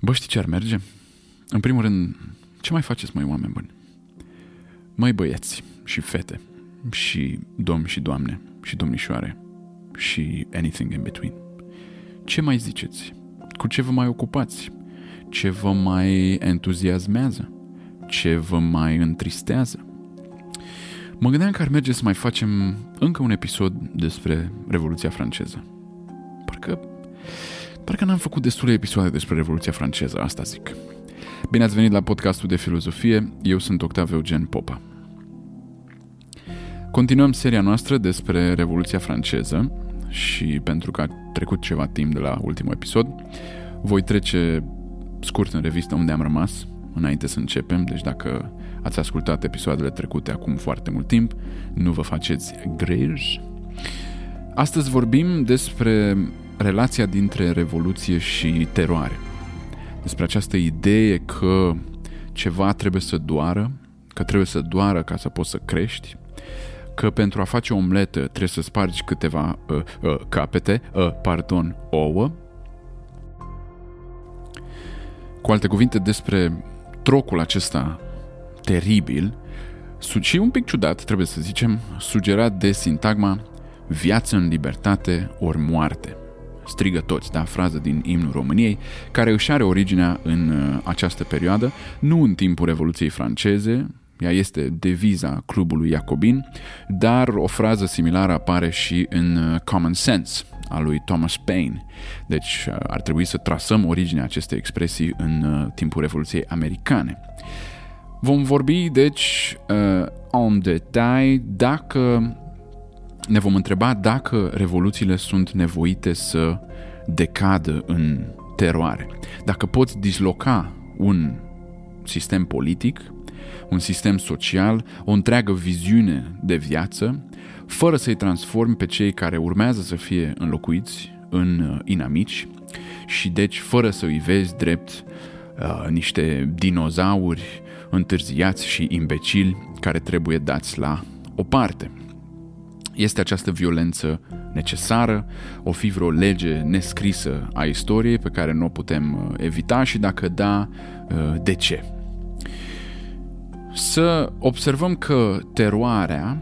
Bă, știi ce ar merge? În primul rând, ce mai faceți, mai oameni buni? Mai băieți și fete și domni și doamne și domnișoare și anything in between. Ce mai ziceți? Cu ce vă mai ocupați? Ce vă mai entuziasmează? Ce vă mai întristează? Mă gândeam că ar merge să mai facem încă un episod despre Revoluția franceză. Parcă, parcă n-am făcut destule episoade despre Revoluția franceză, asta zic. Bine ați venit la podcastul de filozofie, eu sunt Octav Eugen Popa. Continuăm seria noastră despre Revoluția franceză și pentru că a trecut ceva timp de la ultimul episod, voi trece scurt în revistă unde am rămas înainte să începem, deci dacă ați ascultat episoadele trecute acum foarte mult timp, nu vă faceți griji. Astăzi vorbim despre relația dintre revoluție și teroare. Despre această idee că ceva trebuie să doară, că trebuie să doară ca să poți să crești, că pentru a face o omletă trebuie să spargi câteva uh, uh, capete, uh, pardon, ouă. Cu alte cuvinte, despre trocul acesta teribil și un pic ciudat, trebuie să zicem, sugerat de sintagma viață în libertate ori moarte. Strigă toți, da, frază din imnul României, care își are originea în uh, această perioadă, nu în timpul Revoluției franceze, ea este deviza clubului Jacobin, dar o frază similară apare și în uh, Common Sense, a lui Thomas Paine. Deci uh, ar trebui să trasăm originea acestei expresii în uh, timpul Revoluției Americane. Vom vorbi, deci, în detai dacă ne vom întreba dacă revoluțiile sunt nevoite să decadă în teroare. Dacă poți disloca un sistem politic, un sistem social, o întreagă viziune de viață, fără să-i transformi pe cei care urmează să fie înlocuiți în uh, inamici și deci fără să îi vezi drept uh, niște dinozauri întârziați și imbecili care trebuie dați la o parte. Este această violență necesară, o fi vreo lege nescrisă a istoriei pe care nu o putem uh, evita și dacă da, uh, de ce? Să observăm că teroarea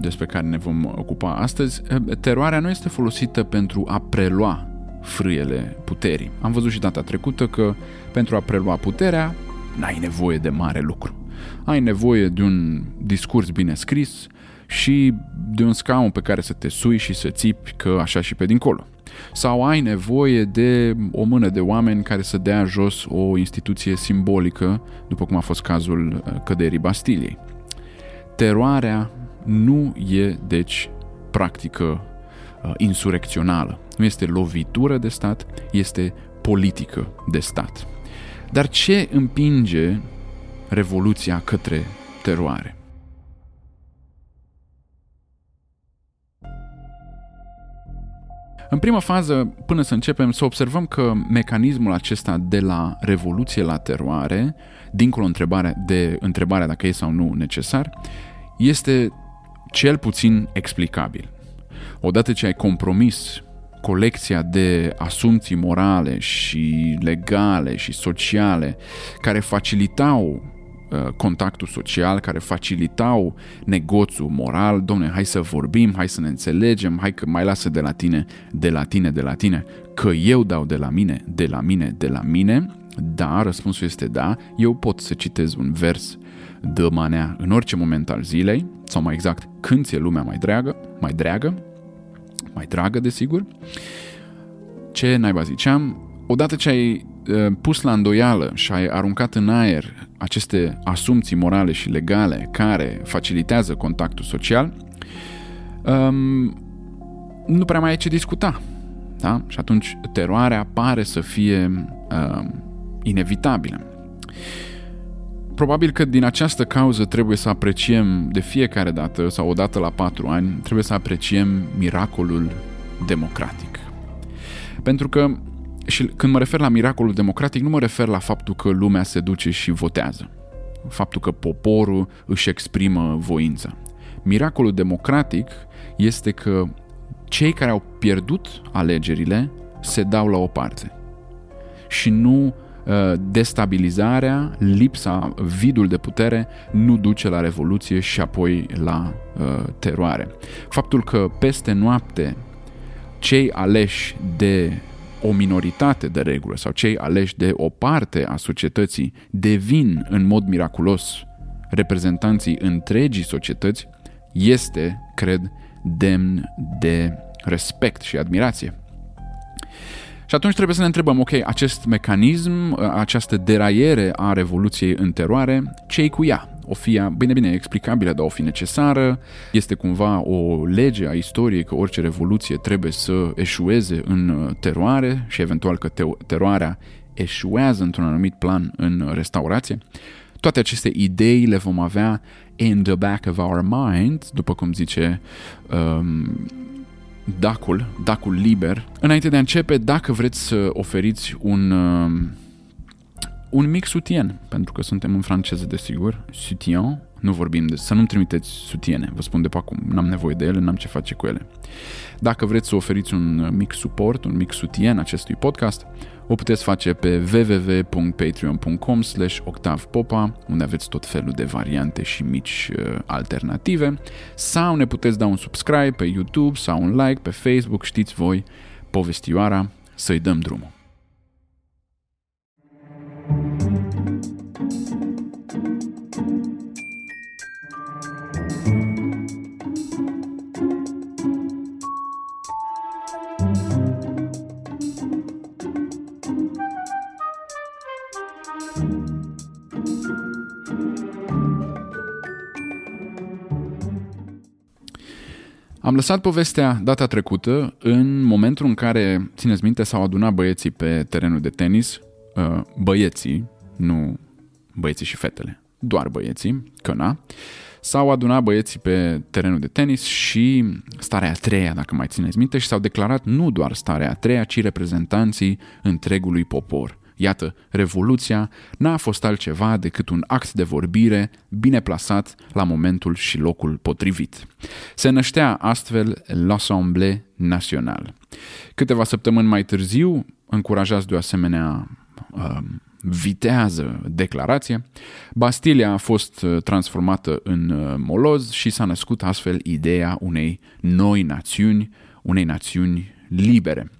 despre care ne vom ocupa astăzi, teroarea nu este folosită pentru a prelua frâiele puterii. Am văzut și data trecută că pentru a prelua puterea n-ai nevoie de mare lucru. Ai nevoie de un discurs bine scris și de un scaun pe care să te sui și să țipi că așa și pe dincolo. Sau ai nevoie de o mână de oameni care să dea jos o instituție simbolică, după cum a fost cazul uh, căderii Bastiliei. Teroarea nu e, deci, practică uh, insurecțională. Nu este lovitură de stat, este politică de stat. Dar ce împinge revoluția către teroare? În prima fază, până să începem, să observăm că mecanismul acesta de la revoluție la teroare, dincolo întrebarea de întrebarea dacă e sau nu necesar, este cel puțin explicabil. Odată ce ai compromis colecția de asumții morale și legale și sociale care facilitau uh, contactul social, care facilitau negoțul moral, domne, hai să vorbim, hai să ne înțelegem, hai că mai lasă de la tine, de la tine, de la tine, că eu dau de la mine, de la mine, de la mine, da, răspunsul este da, eu pot să citez un vers de manea în orice moment al zilei, sau mai exact, când ți-e lumea mai dragă, mai dragă, mai dragă, desigur. Ce naiba ziceam, odată ce ai uh, pus la îndoială și ai aruncat în aer aceste asumții morale și legale care facilitează contactul social, um, nu prea mai ai ce discuta. Da? Și atunci teroarea pare să fie uh, inevitabilă. Probabil că din această cauză trebuie să apreciem de fiecare dată sau o dată la patru ani, trebuie să apreciem miracolul democratic. Pentru că, și când mă refer la miracolul democratic, nu mă refer la faptul că lumea se duce și votează. Faptul că poporul își exprimă voința. Miracolul democratic este că cei care au pierdut alegerile se dau la o parte și nu uh, destabilizarea, lipsa, vidul de putere nu duce la revoluție și apoi la uh, teroare. Faptul că peste noapte cei aleși de o minoritate de regulă sau cei aleși de o parte a societății devin în mod miraculos reprezentanții întregii societăți este, cred, demn de respect și admirație. Și atunci trebuie să ne întrebăm, ok, acest mecanism, această deraiere a Revoluției în teroare, ce cu ea? O fi, bine, bine, explicabilă, dar o fi necesară? Este cumva o lege a istoriei că orice revoluție trebuie să eșueze în uh, teroare și eventual că te- teroarea eșuează într-un anumit plan în restaurație? Toate aceste idei le vom avea in the back of our mind, după cum zice um, dacul, dacul liber. Înainte de a începe, dacă vreți să oferiți un, um, un mic sutien, pentru că suntem în franceză, desigur, sutien, nu vorbim de... să nu trimiteți sutiene, vă spun de pe acum, n-am nevoie de ele, n-am ce face cu ele. Dacă vreți să oferiți un mic suport, un mic sutien acestui podcast, o puteți face pe www.patreon.com octavpopa, unde aveți tot felul de variante și mici uh, alternative, sau ne puteți da un subscribe pe YouTube sau un like pe Facebook, știți voi, povestioara, să-i dăm drumul. Am lăsat povestea data trecută în momentul în care, țineți minte, s-au adunat băieții pe terenul de tenis, uh, băieții, nu băieții și fetele, doar băieții, că na, s-au adunat băieții pe terenul de tenis și starea a treia, dacă mai țineți minte, și s-au declarat nu doar starea a treia, ci reprezentanții întregului popor. Iată, Revoluția n-a fost altceva decât un act de vorbire bine plasat la momentul și locul potrivit. Se năștea astfel l'Assemblée Nationale. Câteva săptămâni mai târziu, încurajați de o asemenea uh, vitează declarație, Bastilia a fost uh, transformată în uh, moloz și s-a născut astfel ideea unei noi națiuni, unei națiuni libere.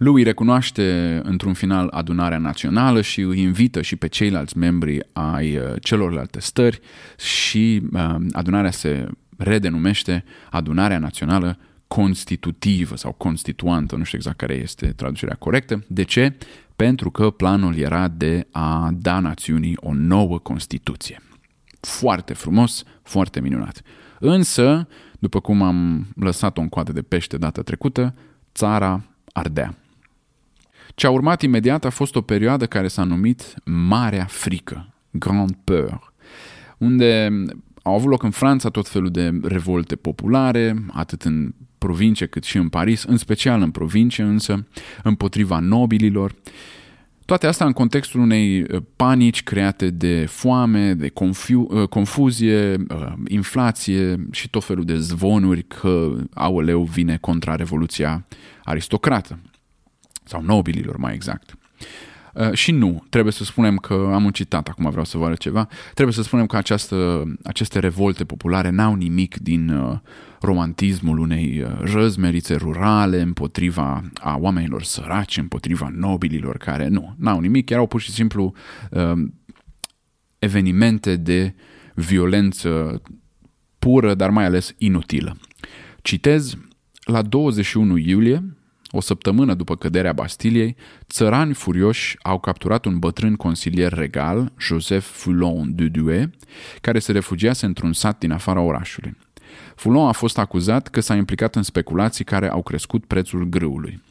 Lui recunoaște într-un final adunarea națională și îi invită și pe ceilalți membri ai uh, celorlalte stări și uh, adunarea se redenumește adunarea națională constitutivă sau constituantă, nu știu exact care este traducerea corectă. De ce? Pentru că planul era de a da națiunii o nouă Constituție. Foarte frumos, foarte minunat. Însă, după cum am lăsat-o în coadă de pește data trecută, țara ardea. Ce a urmat imediat a fost o perioadă care s-a numit Marea Frică, Grand Peur, unde au avut loc în Franța tot felul de revolte populare, atât în provincie cât și în Paris, în special în provincie însă, împotriva nobililor. Toate astea în contextul unei uh, panici create de foame, de confu- uh, confuzie, uh, inflație și tot felul de zvonuri că aoleu vine contra revoluția aristocrată sau nobililor mai exact. Uh, și nu, trebuie să spunem că am un citat, acum vreau să vă arăt ceva, trebuie să spunem că această, aceste revolte populare n-au nimic din uh, romantismul unei uh, răzmerițe rurale împotriva a oamenilor săraci, împotriva nobililor care nu, n-au nimic, erau pur și simplu uh, evenimente de violență pură, dar mai ales inutilă. Citez, la 21 iulie o săptămână după căderea Bastiliei, țărani furioși au capturat un bătrân consilier regal, Joseph Foulon de Due, care se refugiase într-un sat din afara orașului. Foulon a fost acuzat că s-a implicat în speculații care au crescut prețul grâului.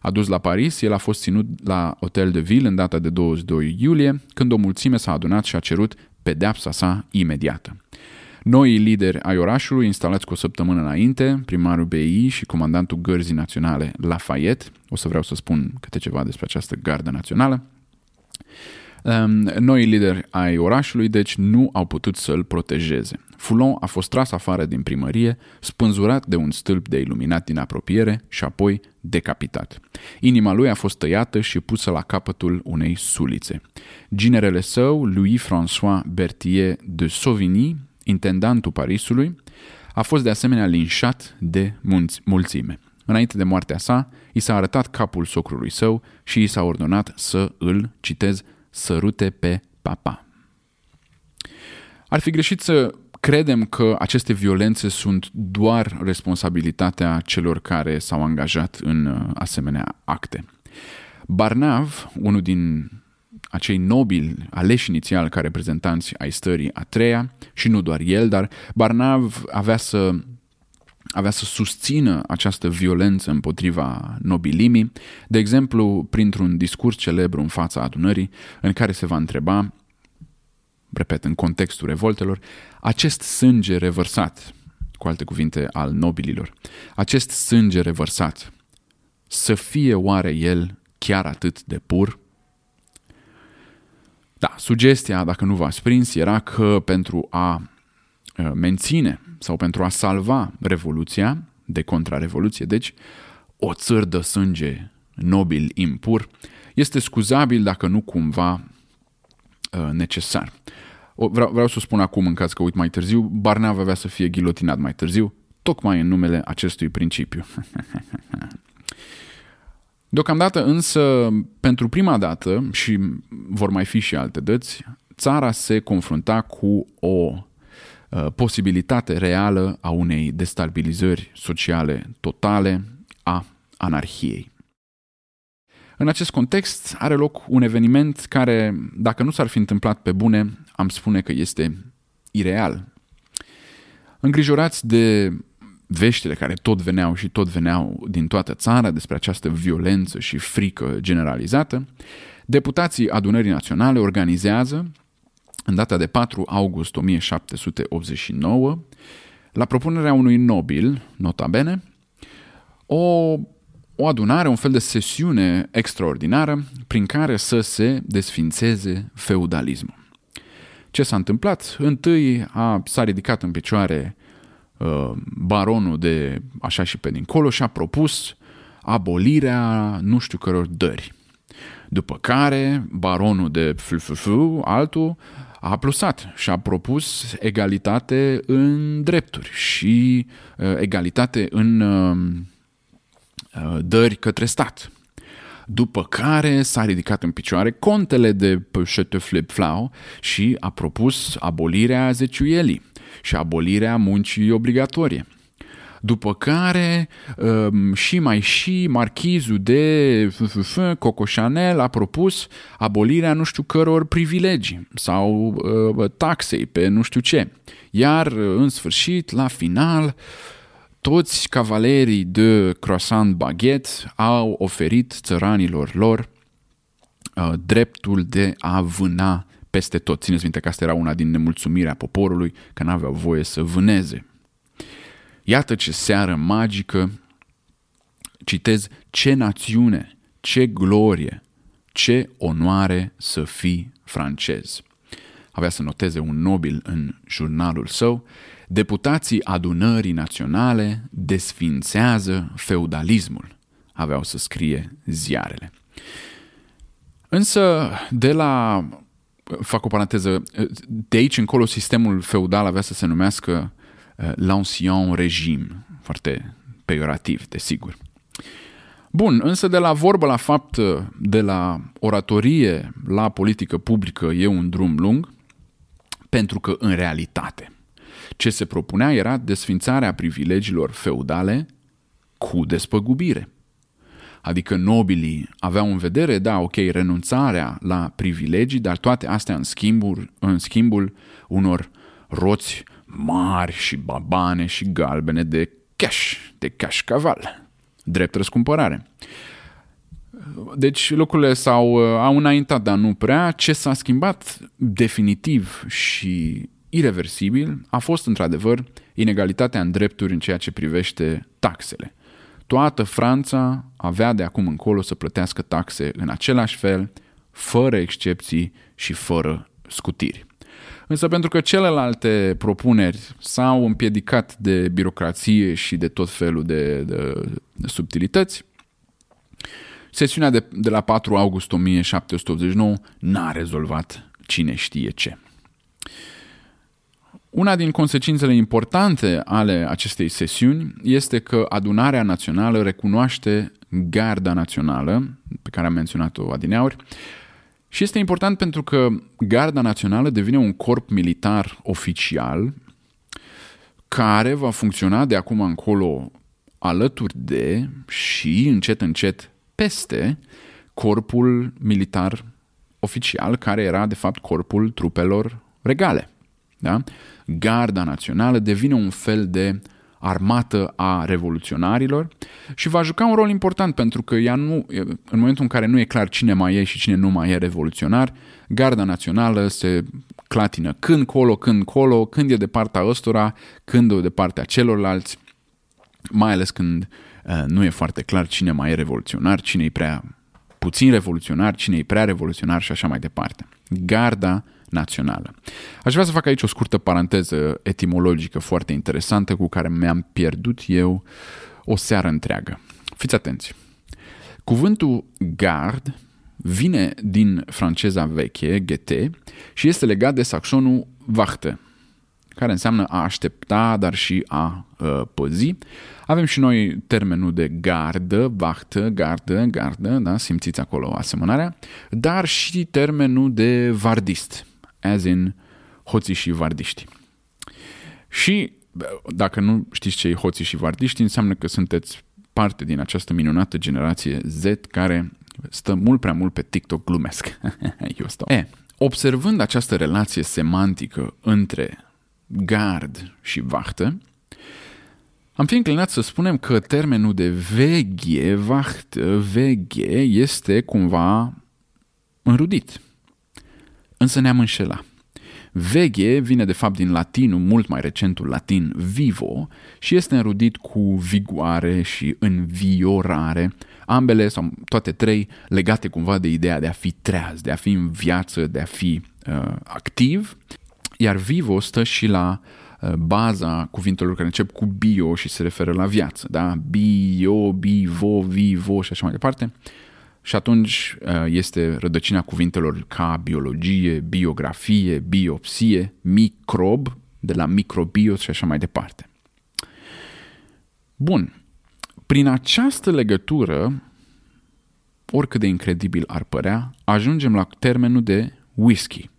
Adus la Paris, el a fost ținut la Hotel de Ville în data de 22 iulie, când o mulțime s-a adunat și a cerut pedeapsa sa imediată. Noi lideri ai orașului, instalați cu o săptămână înainte, primarul BI și comandantul Gărzii Naționale Lafayette, o să vreau să spun câte ceva despre această gardă națională, um, noi lideri ai orașului, deci, nu au putut să-l protejeze. Foulon a fost tras afară din primărie, spânzurat de un stâlp de iluminat din apropiere și apoi decapitat. Inima lui a fost tăiată și pusă la capătul unei sulițe. Ginerele său, Louis-François Berthier de Sauvigny, intendantul Parisului, a fost de asemenea linșat de mulțime. Înainte de moartea sa, i s-a arătat capul socrului său și i s-a ordonat să îl, citez, sărute pe papa. Ar fi greșit să credem că aceste violențe sunt doar responsabilitatea celor care s-au angajat în uh, asemenea acte. Barnav, unul din acei nobili aleși inițial ca reprezentanți ai stării a treia, și nu doar el, dar Barnav avea să avea să susțină această violență împotriva nobilimii, de exemplu, printr-un discurs celebru în fața adunării, în care se va întreba, repet, în contextul revoltelor, acest sânge revărsat, cu alte cuvinte, al nobililor, acest sânge revărsat, să fie oare el chiar atât de pur? Da, sugestia, dacă nu v-ați prins, era că pentru a uh, menține sau pentru a salva revoluția, de contrarevoluție, deci, o țăr de sânge nobil impur, este scuzabil dacă nu cumva uh, necesar. Vreau, vreau să spun acum, în caz că uit mai târziu, Barnav avea să fie ghilotinat mai târziu, tocmai în numele acestui principiu. Deocamdată însă, pentru prima dată, și vor mai fi și alte dăți, țara se confrunta cu o uh, posibilitate reală a unei destabilizări sociale totale a anarhiei. În acest context are loc un eveniment care, dacă nu s-ar fi întâmplat pe bune, am spune că este ireal. Îngrijorați de veștile care tot veneau și tot veneau din toată țara despre această violență și frică generalizată, deputații adunării naționale organizează, în data de 4 august 1789, la propunerea unui nobil, nota bene, o, o adunare, un fel de sesiune extraordinară prin care să se desfințeze feudalismul. Ce s-a întâmplat? Întâi a, s-a ridicat în picioare uh, baronul de așa și pe dincolo și a propus abolirea nu știu căror dări. După care baronul de FFF, altul, a plusat și a propus egalitate în drepturi și uh, egalitate în uh, uh dări către stat. După care s-a ridicat în picioare contele de Pășete Flip Flau și a propus abolirea zeciuielii și abolirea muncii obligatorie. După care um, și mai și marchizul de Coco Chanel a propus abolirea nu știu căror privilegii sau uh, taxei pe nu știu ce. Iar în sfârșit, la final, toți cavalerii de croissant baguette au oferit țăranilor lor uh, dreptul de a vâna peste tot. Țineți minte că asta era una din nemulțumirea poporului, că n-aveau voie să vâneze. Iată ce seară magică, citez, ce națiune, ce glorie, ce onoare să fii francez. Avea să noteze un nobil în jurnalul său, deputații adunării naționale desfințează feudalismul, aveau să scrie ziarele. Însă, de la fac o paranteză, de aici încolo sistemul feudal avea să se numească uh, l'ancien regim, foarte peiorativ, desigur. Bun, însă de la vorbă la fapt, de la oratorie la politică publică e un drum lung, pentru că în realitate ce se propunea era desfințarea privilegiilor feudale cu despăgubire. Adică nobilii aveau în vedere, da, ok, renunțarea la privilegii, dar toate astea în schimbul, în schimbul unor roți mari și babane și galbene de cash, de cash caval, drept răscumpărare. Deci lucrurile s-au au înaintat, dar nu prea. Ce s-a schimbat definitiv și irreversibil a fost într-adevăr inegalitatea în drepturi în ceea ce privește taxele. Toată Franța avea de acum încolo să plătească taxe în același fel, fără excepții și fără scutiri. Însă pentru că celelalte propuneri s-au împiedicat de birocrație și de tot felul de, de, de subtilități, sesiunea de, de la 4 august 1789 n-a rezolvat cine știe ce. Una din consecințele importante ale acestei sesiuni este că adunarea națională recunoaște Garda Națională, pe care am menționat-o adineauri, și este important pentru că Garda Națională devine un corp militar oficial care va funcționa de acum încolo alături de și încet încet peste corpul militar oficial care era de fapt corpul trupelor regale. Da? Garda Națională devine un fel de armată a revoluționarilor și va juca un rol important pentru că ea nu, în momentul în care nu e clar cine mai e și cine nu mai e revoluționar, Garda Națională se clatină când colo, când colo, când e de partea ăstora, când e de partea celorlalți, mai ales când uh, nu e foarte clar cine mai e revoluționar, cine e prea puțin revoluționar, cine e prea revoluționar și așa mai departe. Garda națională. Aș vrea să fac aici o scurtă paranteză etimologică foarte interesantă cu care mi-am pierdut eu o seară întreagă. Fiți atenți! Cuvântul gard vine din franceza veche, GT, și este legat de saxonul wachte, care înseamnă a aștepta, dar și a uh, păzi. Avem și noi termenul de gardă, vachtă, gardă, gardă, da? simțiți acolo asemănarea, dar și termenul de vardist, as in hoții și vardiști. Și dacă nu știți ce e hoții și vardiști, înseamnă că sunteți parte din această minunată generație Z care stă mult prea mult pe TikTok, glumesc. Eu stau. E, observând această relație semantică între gard și vachtă, am fi înclinat să spunem că termenul de veghe, vachtă, veghe, este cumva înrudit. Însă ne-am înșelat. Veghe vine de fapt din latinul, mult mai recentul latin vivo, și este înrudit cu vigoare și înviorare, ambele sau toate trei legate cumva de ideea de a fi treaz, de a fi în viață, de a fi uh, activ, iar vivo stă și la uh, baza cuvintelor care încep cu bio și se referă la viață, da? Bio, bivo, vivo și așa mai departe. Și atunci uh, este rădăcina cuvintelor ca biologie, biografie, biopsie, microb, de la microbios și așa mai departe. Bun. Prin această legătură, oricât de incredibil ar părea, ajungem la termenul de whisky.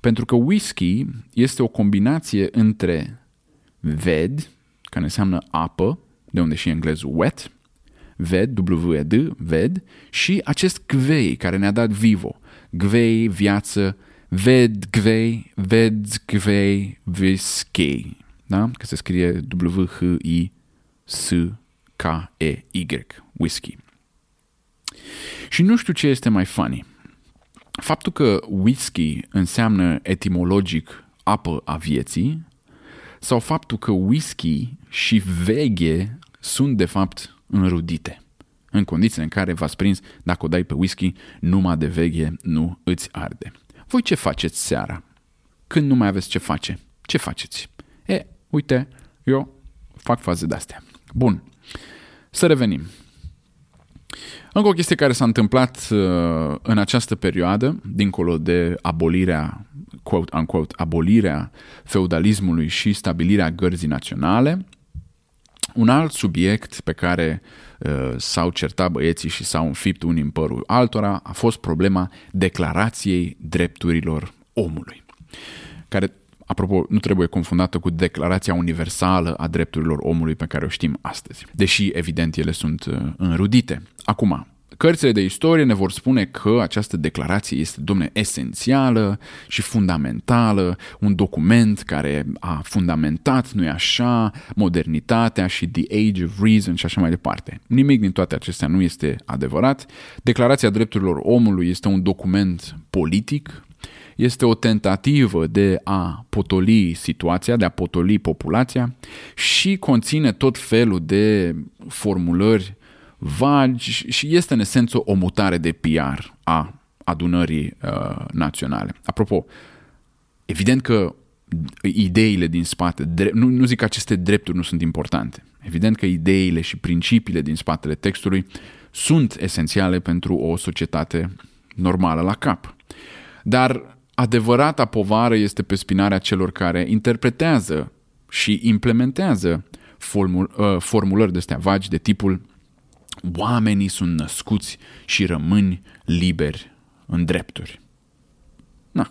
Pentru că whisky este o combinație între ved, care înseamnă apă, de unde și englezul wet, ved, W-E-D, ved, și acest gvei care ne-a dat vivo. Gvei, viață, ved, gvei, ved, gvei, whisky. Da? Că se scrie W-H-I-S-K-E-Y, whisky. Și nu știu ce este mai funny. Faptul că whisky înseamnă etimologic apă a vieții sau faptul că whisky și veghe sunt de fapt înrudite. În condițiile în care v-ați prins, dacă o dai pe whisky, numai de veche nu îți arde. Voi ce faceți seara? Când nu mai aveți ce face? Ce faceți? E, uite, eu fac faze de-astea. Bun, să revenim. Încă o chestie care s-a întâmplat uh, în această perioadă, dincolo de abolirea, quote unquote, abolirea feudalismului și stabilirea gărzii naționale, un alt subiect pe care uh, s-au certat băieții și s-au înfipt unii în părul altora a fost problema declarației drepturilor omului, care apropo, nu trebuie confundată cu Declarația Universală a Drepturilor Omului pe care o știm astăzi, deși, evident, ele sunt uh, înrudite. Acum, Cărțile de istorie ne vor spune că această declarație este, domne, esențială și fundamentală, un document care a fundamentat, nu-i așa, modernitatea și the age of reason și așa mai departe. Nimic din toate acestea nu este adevărat. Declarația drepturilor omului este un document politic, este o tentativă de a potoli situația, de a potoli populația și conține tot felul de formulări vagi și este în esență o mutare de PR a adunării uh, naționale. Apropo, evident că ideile din spate, nu, nu zic că aceste drepturi nu sunt importante. Evident că ideile și principiile din spatele textului sunt esențiale pentru o societate normală la cap. Dar adevărata povară este pe spinarea celor care interpretează și implementează formul, uh, formulări de astea vagi de tipul oamenii sunt născuți și rămân liberi în drepturi. Na,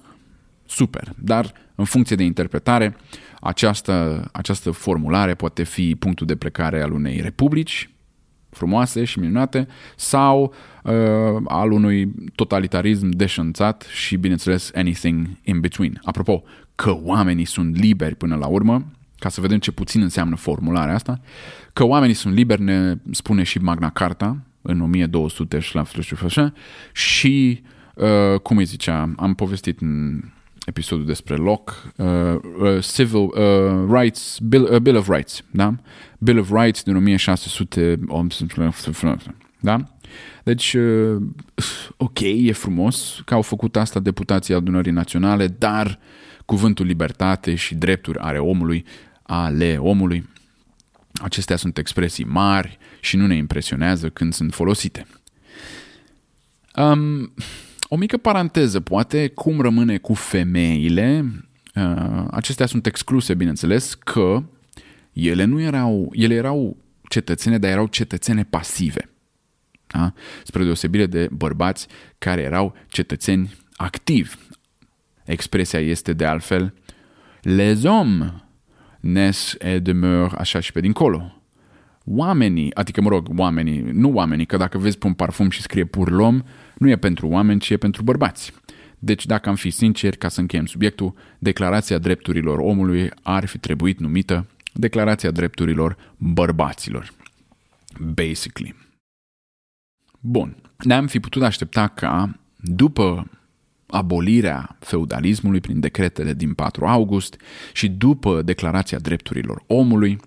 super, dar în funcție de interpretare, această, această formulare poate fi punctul de plecare al unei republici frumoase și minunate sau uh, al unui totalitarism deșanțat și, bineînțeles, anything in between. Apropo, că oamenii sunt liberi până la urmă, ca să vedem ce puțin înseamnă formularea asta, că oamenii sunt liberi ne spune și Magna Carta în 1200 și la așa, și uh, cum îi zicea, am povestit în episodul despre Locke, uh, uh, Civil uh, Rights, Bill, uh, Bill of Rights, da? Bill of Rights din 1600, da? Deci, uh, ok, e frumos că au făcut asta deputații adunării naționale, dar cuvântul libertate și drepturi are omului, ale omului, acestea sunt expresii mari și nu ne impresionează când sunt folosite. Um, o mică paranteză, poate, cum rămâne cu femeile. Uh, acestea sunt excluse, bineînțeles, că ele nu erau, ele erau cetățene, dar erau cetățene pasive. Da? Spre deosebire de bărbați care erau cetățeni activi. Expresia este de altfel les hommes nes et demeure așa și pe dincolo. Oamenii, adică mă rog, oamenii, nu oamenii, că dacă vezi pe un parfum și scrie purlom, nu e pentru oameni, ci e pentru bărbați. Deci, dacă am fi sinceri, ca să încheiem subiectul, Declarația Drepturilor Omului ar fi trebuit numită Declarația Drepturilor Bărbaților. Basically. Bun. Ne-am fi putut aștepta ca, după abolirea feudalismului prin decretele din 4 august și după Declarația Drepturilor Omului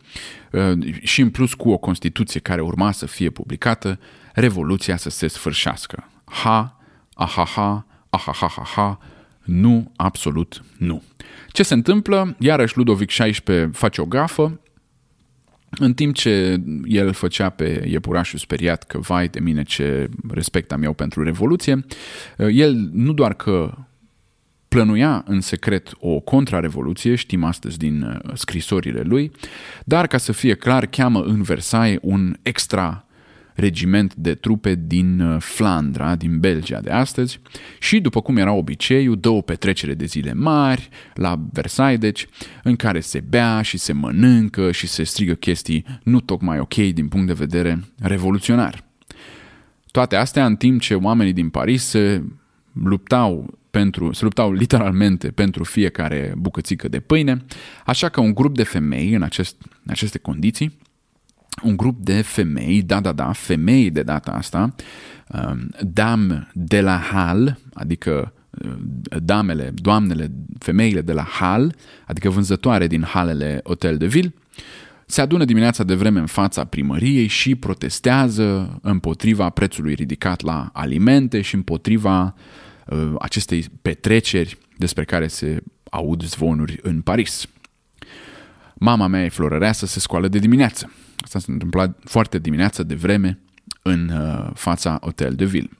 uh, și în plus cu o Constituție care urma să fie publicată, Revoluția să se sfârșească. Ha, ahaha, ahahaha, nu, absolut nu. Ce se întâmplă? Iarăși Ludovic XVI face o gafă, în timp ce el făcea pe iepurașul speriat că vai de mine ce respect am eu pentru Revoluție, el nu doar că plănuia în secret o contrarevoluție, știm astăzi din uh, scrisorile lui, dar ca să fie clar, cheamă în Versailles un extra regiment de trupe din uh, Flandra, din Belgia de astăzi și, după cum era obiceiul, dă o petrecere de zile mari la Versailles, deci, în care se bea și se mănâncă și se strigă chestii nu tocmai ok din punct de vedere revoluționar. Toate astea în timp ce oamenii din Paris se luptau pentru, se luptau literalmente pentru fiecare bucățică de pâine, așa că un grup de femei în, acest, în aceste condiții un grup de femei, da, da, da, femei de data asta, um, dame de la hal, adică uh, damele, doamnele, femeile de la hal, adică vânzătoare din halele Hotel de Ville, se adună dimineața de vreme în fața primăriei și protestează împotriva prețului ridicat la alimente și împotriva uh, acestei petreceri despre care se aud zvonuri în Paris. Mama mea e florăreasă, se scoală de dimineață. Asta s-a întâmplat foarte dimineața de vreme în uh, fața Hotel de Ville.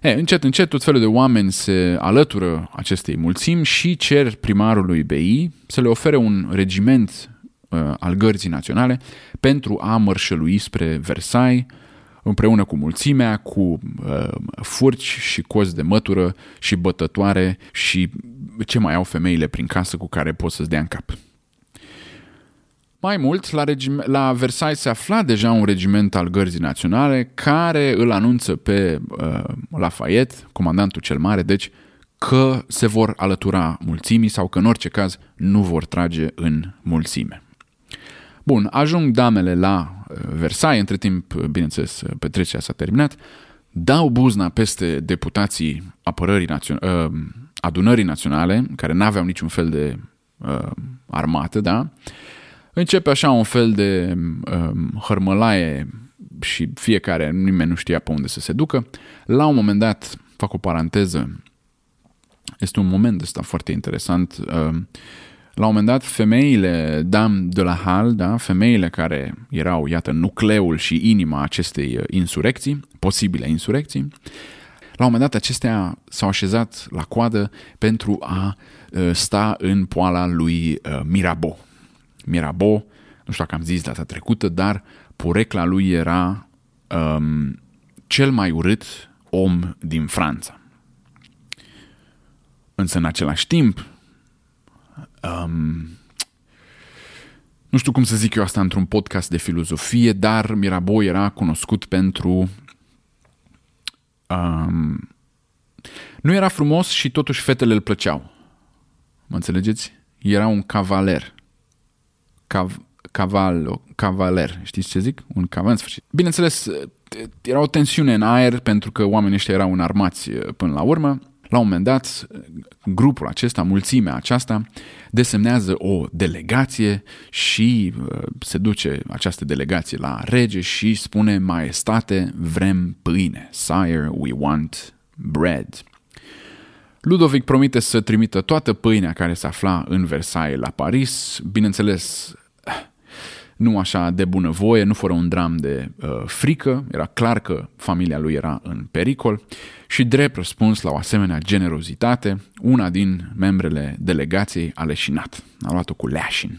E, încet, încet, tot felul de oameni se alătură acestei mulțimi și cer primarului BI să le ofere un regiment uh, al gărzii naționale pentru a mărșălui spre Versailles împreună cu mulțimea, cu uh, furci și cozi de mătură și bătătoare și ce mai au femeile prin casă cu care pot să-ți dea în cap. Mai mult, la, regime, la Versailles se afla deja un regiment al gărzii naționale care îl anunță pe uh, Lafayette, comandantul cel mare, deci că se vor alătura mulțimii sau că în orice caz nu vor trage în mulțime. Bun, ajung damele la uh, Versailles, între timp, bineînțeles, petrecerea s-a terminat, dau buzna peste deputații apărării națion- uh, adunării naționale, care n-aveau niciun fel de uh, armată, da? Începe așa un fel de um, hărmălaie și fiecare, nimeni nu știa pe unde să se ducă. La un moment dat, fac o paranteză, este un moment ăsta foarte interesant. Uh, la un moment dat, femeile Dame de la Hal, da, femeile care erau, iată, nucleul și inima acestei uh, insurecții, posibile insurecții, la un moment dat acestea s-au așezat la coadă pentru a sta în poala lui Mirabeau. Mirabeau, nu știu dacă am zis data trecută, dar porecla lui era um, cel mai urât om din Franța. Însă, în același timp, um, nu știu cum să zic eu asta într-un podcast de filozofie, dar Mirabeau era cunoscut pentru... Um, nu era frumos și totuși fetele îl plăceau. Mă înțelegeți? Era un cavaler. Cav, caval, cavaler, știți ce zic? Un caval, sfârșit. Bineînțeles, era o tensiune în aer pentru că oamenii ăștia erau înarmați până la urmă. La un moment dat, grupul acesta, mulțimea aceasta, desemnează o delegație și se duce această delegație la rege și spune, maestate, vrem pâine. Sire, we want bread. Ludovic promite să trimită toată pâinea care se afla în Versailles la Paris. Bineînțeles, nu așa de bunăvoie, nu fără un dram de uh, frică, era clar că familia lui era în pericol. Și drept răspuns la o asemenea generozitate, una din membrele delegației a leșinat, a luat-o cu leașin.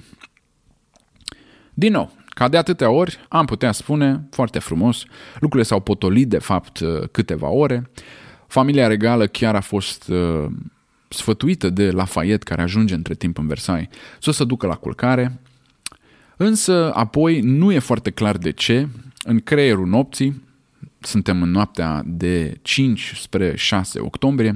Din nou, ca de atâtea ori, am putea spune, foarte frumos, lucrurile s-au potolit de fapt uh, câteva ore, familia regală chiar a fost uh, sfătuită de Lafayette, care ajunge între timp în Versailles, să se ducă la culcare, Însă, apoi, nu e foarte clar de ce, în creierul nopții, suntem în noaptea de 5 spre 6 octombrie,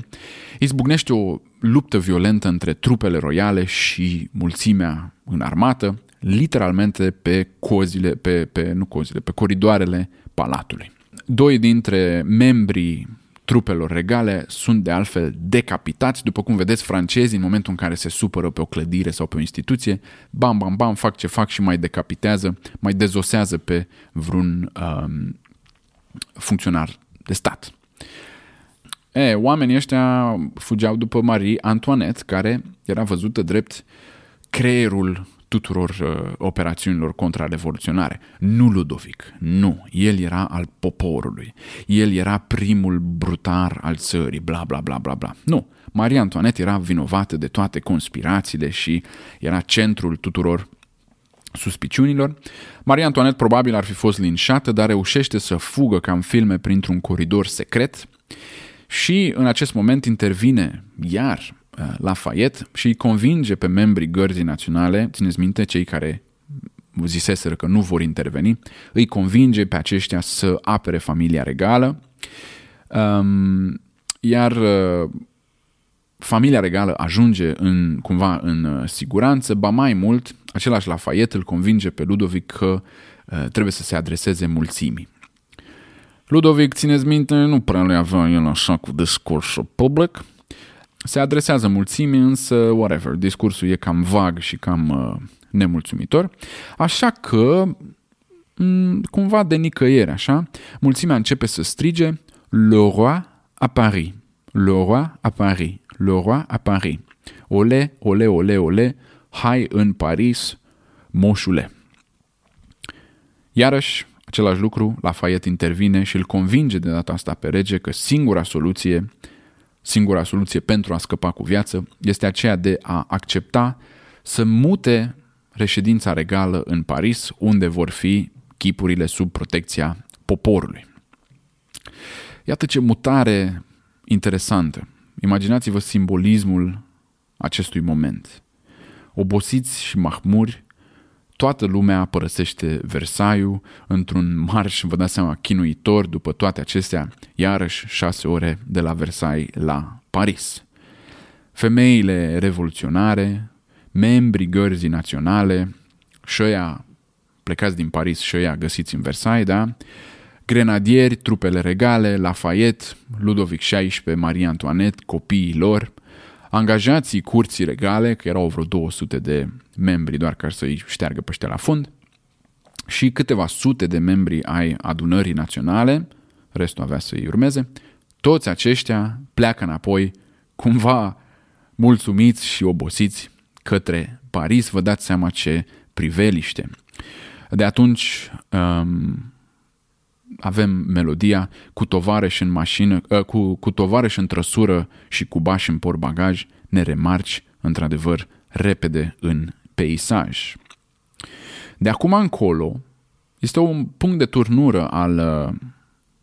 izbucnește o luptă violentă între trupele royale și mulțimea în armată, literalmente pe cozile, pe, pe, nu cozile, pe coridoarele palatului. Doi dintre membrii trupelor regale sunt de altfel decapitați, după cum vedeți francezii în momentul în care se supără pe o clădire sau pe o instituție, bam, bam, bam, fac ce fac și mai decapitează, mai dezosează pe vreun um, funcționar de stat. E, oamenii ăștia fugeau după Marie Antoinette, care era văzută drept creierul tuturor uh, operațiunilor contrarevoluționare. Nu Ludovic, nu. El era al poporului. El era primul brutar al țării, bla bla bla bla bla. Nu. Maria Antoinette era vinovată de toate conspirațiile și era centrul tuturor suspiciunilor. Maria Antoinette probabil ar fi fost linșată, dar reușește să fugă ca în filme printr-un coridor secret și în acest moment intervine iar Uh, Lafayette și îi convinge pe membrii gărzii naționale, țineți minte, cei care ziseseră că nu vor interveni, îi convinge pe aceștia să apere familia regală, um, iar uh, familia regală ajunge în, cumva în uh, siguranță, ba mai mult, același Lafayette îl convinge pe Ludovic că trebuie să se adreseze mulțimii. Ludovic, țineți minte, nu prea le avea el așa cu discursul public, se adresează mulțimii, însă, whatever, discursul e cam vag și cam uh, nemulțumitor. Așa că, m- mm, cumva de nicăieri, așa, mulțimea începe să strige Le roi à Paris, Le roi à Paris, Le roi à Paris. Ole, ole, ole, ole, hai în Paris, moșule. Iarăși, același lucru, Lafayette intervine și îl convinge de data asta pe rege că singura soluție Singura soluție pentru a scăpa cu viață este aceea de a accepta să mute reședința regală în Paris, unde vor fi chipurile sub protecția poporului. Iată ce mutare interesantă. Imaginați-vă simbolismul acestui moment. Obosiți și mahmuri, toată lumea părăsește Versaiul într-un marș, vă dați seama, chinuitor după toate acestea, iarăși șase ore de la Versailles la Paris. Femeile revoluționare, membrii gărzii naționale, șoia plecați din Paris, șoia găsiți în Versailles, da? Grenadieri, trupele regale, Lafayette, Ludovic XVI, Marie Antoinette, copiii lor, angajații curții regale, că erau vreo 200 de membri doar ca să-i șteargă pe la fund, și câteva sute de membri ai adunării naționale, restul avea să-i urmeze, toți aceștia pleacă înapoi cumva mulțumiți și obosiți către Paris, vă dați seama ce priveliște. De atunci um, avem melodia cu tovarăș în mașină, uh, cu, cu tovarăș în trăsură și cu bași în portbagaj, ne remarci într-adevăr repede în peisaj. De acum încolo este un punct de turnură al uh,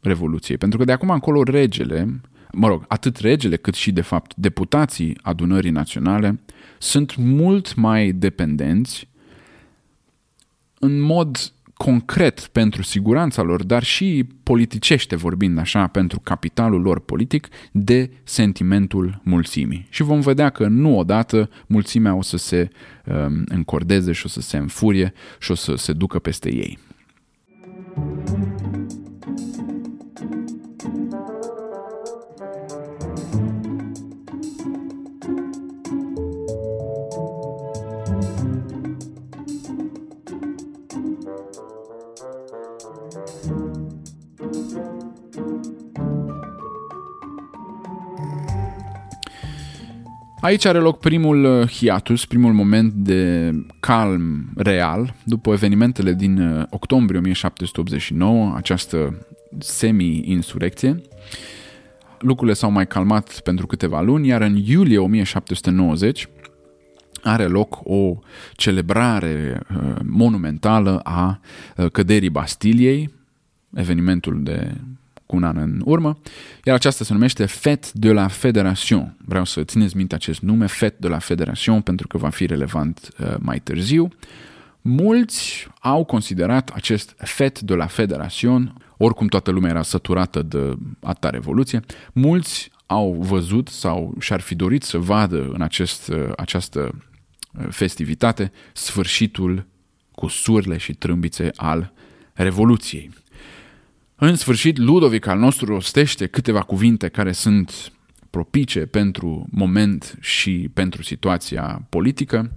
Revoluției, pentru că de acum încolo regele, mă rog, atât regele cât și de fapt deputații adunării naționale sunt mult mai dependenți în mod concret pentru siguranța lor, dar și politicește vorbind așa, pentru capitalul lor politic, de sentimentul mulțimii. Și vom vedea că nu odată mulțimea o să se um, încordeze și o să se înfurie și o să se ducă peste ei. Aici are loc primul uh, hiatus, primul moment de calm real după evenimentele din uh, octombrie 1789, această semi-insurecție. Lucrurile s-au mai calmat pentru câteva luni, iar în iulie 1790 are loc o celebrare uh, monumentală a căderii Bastiliei, evenimentul de cu un an în urmă, iar aceasta se numește Fête de la Fédération. Vreau să țineți minte acest nume, Fête de la Fédération, pentru că va fi relevant uh, mai târziu. Mulți au considerat acest Fête de la Fédération, oricum toată lumea era săturată de atâta revoluție, mulți au văzut sau și-ar fi dorit să vadă în acest, uh, această uh, festivitate sfârșitul cu surle și trâmbițe al Revoluției. În sfârșit, Ludovic al nostru rostește câteva cuvinte care sunt propice pentru moment și pentru situația politică.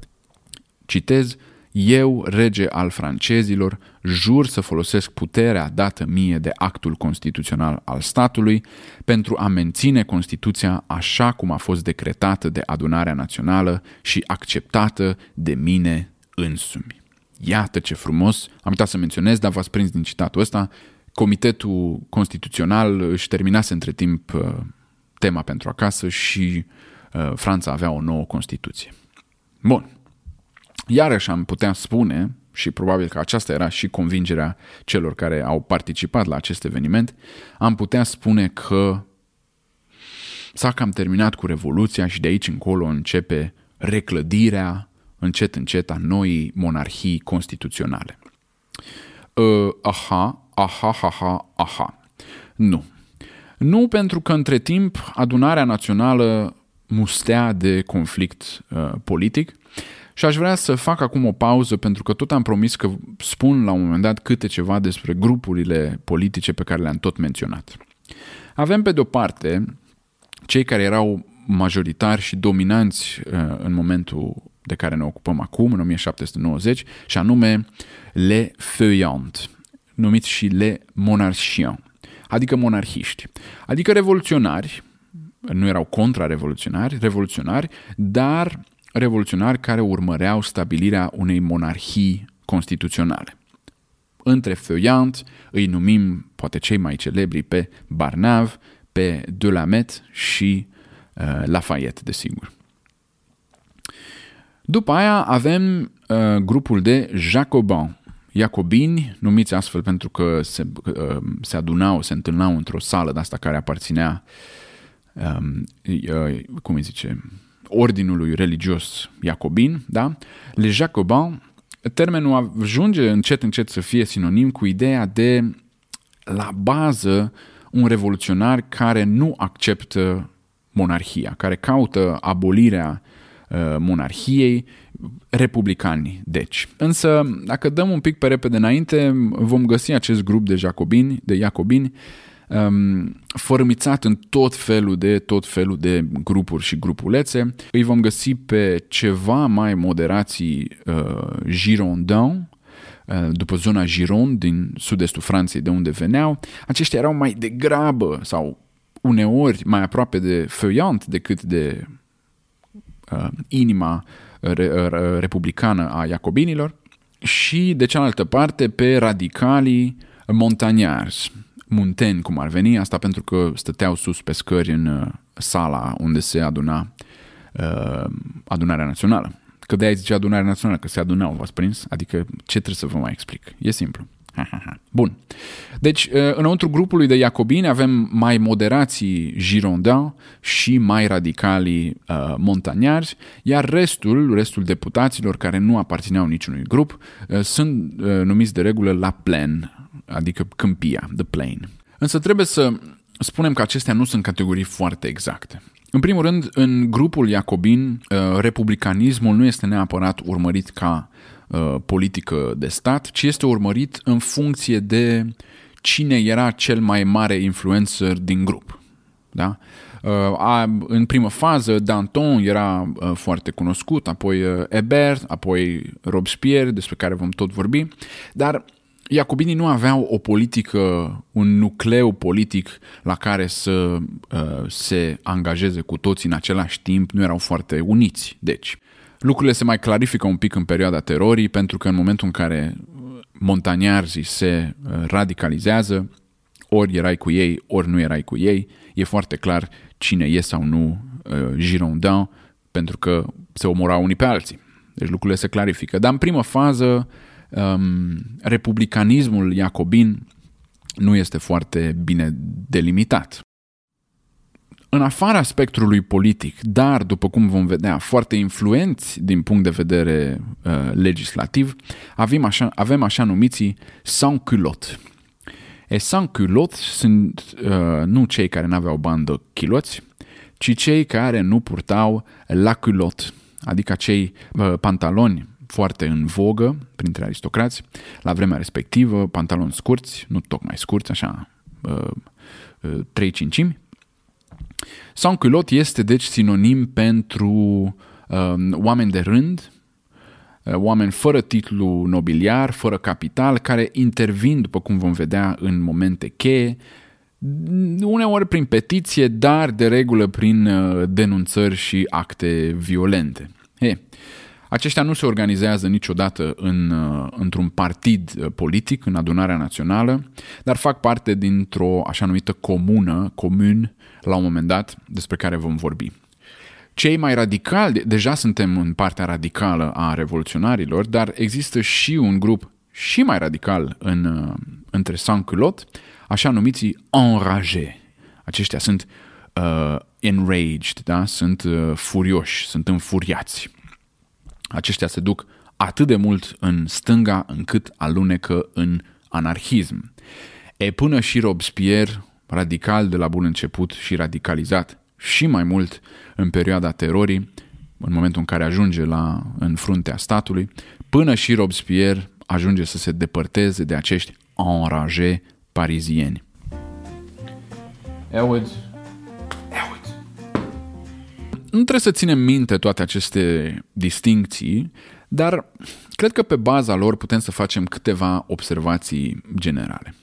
Citez, eu, rege al francezilor, jur să folosesc puterea dată mie de actul constituțional al statului pentru a menține Constituția așa cum a fost decretată de adunarea națională și acceptată de mine însumi. Iată ce frumos, am uitat să menționez, dar v-ați prins din citatul ăsta, Comitetul Constituțional își terminase între timp uh, tema pentru acasă și uh, Franța avea o nouă Constituție. Bun. Iarăși am putea spune, și probabil că aceasta era și convingerea celor care au participat la acest eveniment, am putea spune că s-a cam terminat cu Revoluția și de aici încolo începe reclădirea încet încet a noii monarhii constituționale. Uh, aha, aha, aha, aha. Nu. Nu pentru că între timp adunarea națională mustea de conflict uh, politic și aș vrea să fac acum o pauză pentru că tot am promis că spun la un moment dat câte ceva despre grupurile politice pe care le-am tot menționat. Avem pe de-o parte cei care erau majoritari și dominanți uh, în momentul de care ne ocupăm acum, în 1790, și anume le feuillantes numiți și le monarchiens, adică monarhiști, adică revoluționari, nu erau contra-revoluționari, revoluționari, dar revoluționari care urmăreau stabilirea unei monarhii constituționale. Între feuillant îi numim, poate cei mai celebri, pe Barnave, pe Delamet și uh, Lafayette, desigur. După aia avem uh, grupul de Jacobins, Iacobini, numiți astfel pentru că se, uh, se adunau, se întâlnau într-o sală de asta care aparținea, um, uh, cum îi zice, ordinului religios Iacobin, da? Le Jacobins, termenul ajunge încet încet să fie sinonim cu ideea de la bază un revoluționar care nu acceptă monarhia, care caută abolirea uh, monarhiei republicani, deci. Însă, dacă dăm un pic pe repede înainte, vom găsi acest grup de jacobini, de iacobini, um, fărâmițat în tot felul de tot felul de grupuri și grupulețe. Îi vom găsi pe ceva mai moderații uh, girondins, uh, după zona Gironde din sud-estul Franței de unde veneau. Aceștia erau mai degrabă sau uneori mai aproape de feuillant decât de uh, inima re, uh, republicană a iacobinilor, și de cealaltă parte pe radicalii montaniari, munteni cum ar veni, asta pentru că stăteau sus pe scări în uh, sala unde se aduna uh, adunarea națională. Că de-aia zice adunarea națională, că se adunau, v-ați prins? Adică ce trebuie să vă mai explic? E simplu. Bun. Deci, uh, înăuntru grupului de iacobini avem mai moderații girondins și mai radicalii uh, montaniari, iar restul, restul deputaților care nu aparțineau niciunui grup, uh, sunt uh, numiți de regulă la plen, adică câmpia, the plain. Însă trebuie să spunem că acestea nu sunt categorii foarte exacte. În primul rând, în grupul iacobin, uh, republicanismul nu este neapărat urmărit ca uh, politică de stat, ci este urmărit în funcție de cine era cel mai mare influencer din grup. Da? Uh, a, în primă fază, Danton era foarte cunoscut, apoi Ebert, apoi Robespierre, despre care vom tot vorbi, dar Iacobinii nu aveau o politică, un nucleu politic la care să uh, se angajeze cu toții în același timp, nu erau foarte uniți. Deci, lucrurile se mai clarifică un pic în perioada terorii, pentru că în momentul în care montaniarzii se uh, radicalizează, ori erai cu ei, ori nu erai cu ei, e foarte clar cine e sau nu uh, Girondin, pentru că se omorau unii pe alții. Deci lucrurile se clarifică. Dar în primă fază, um, republicanismul iacobin nu este foarte bine delimitat. În afara spectrului politic, dar, după cum vom vedea, foarte influenți din punct de vedere uh, legislativ, avem așa, avem așa numiții sans-culottes. E sans-culottes sunt uh, nu cei care n-aveau bandă chiloți, ci cei care nu purtau la culotte, adică cei uh, pantaloni foarte în vogă printre aristocrați la vremea respectivă, pantaloni scurți, nu tocmai scurți, așa, uh, uh, trei cincimi. Sans culot este deci sinonim pentru uh, oameni de rând, uh, oameni fără titlu nobiliar, fără capital, care intervin, după cum vom vedea, în momente cheie, uneori prin petiție, dar de regulă prin uh, denunțări și acte violente. Hey, aceștia nu se organizează niciodată în, uh, într-un partid uh, politic, în adunarea națională, dar fac parte dintr-o așa numită comună, comun, la un moment dat, despre care vom vorbi. Cei mai radicali, deja suntem în partea radicală a revoluționarilor, dar există și un grup și mai radical în, uh, între sans-culottes, așa numiții enragés. Aceștia sunt uh, enraged, da? sunt uh, furioși, sunt înfuriați aceștia se duc atât de mult în stânga încât alunecă în anarhism. E până și Robespierre, radical de la bun început și radicalizat și mai mult în perioada terorii, în momentul în care ajunge la, în fruntea statului, până și Robespierre ajunge să se depărteze de acești enragés parizieni. Auzi, nu trebuie să ținem minte toate aceste distincții, dar cred că pe baza lor putem să facem câteva observații generale.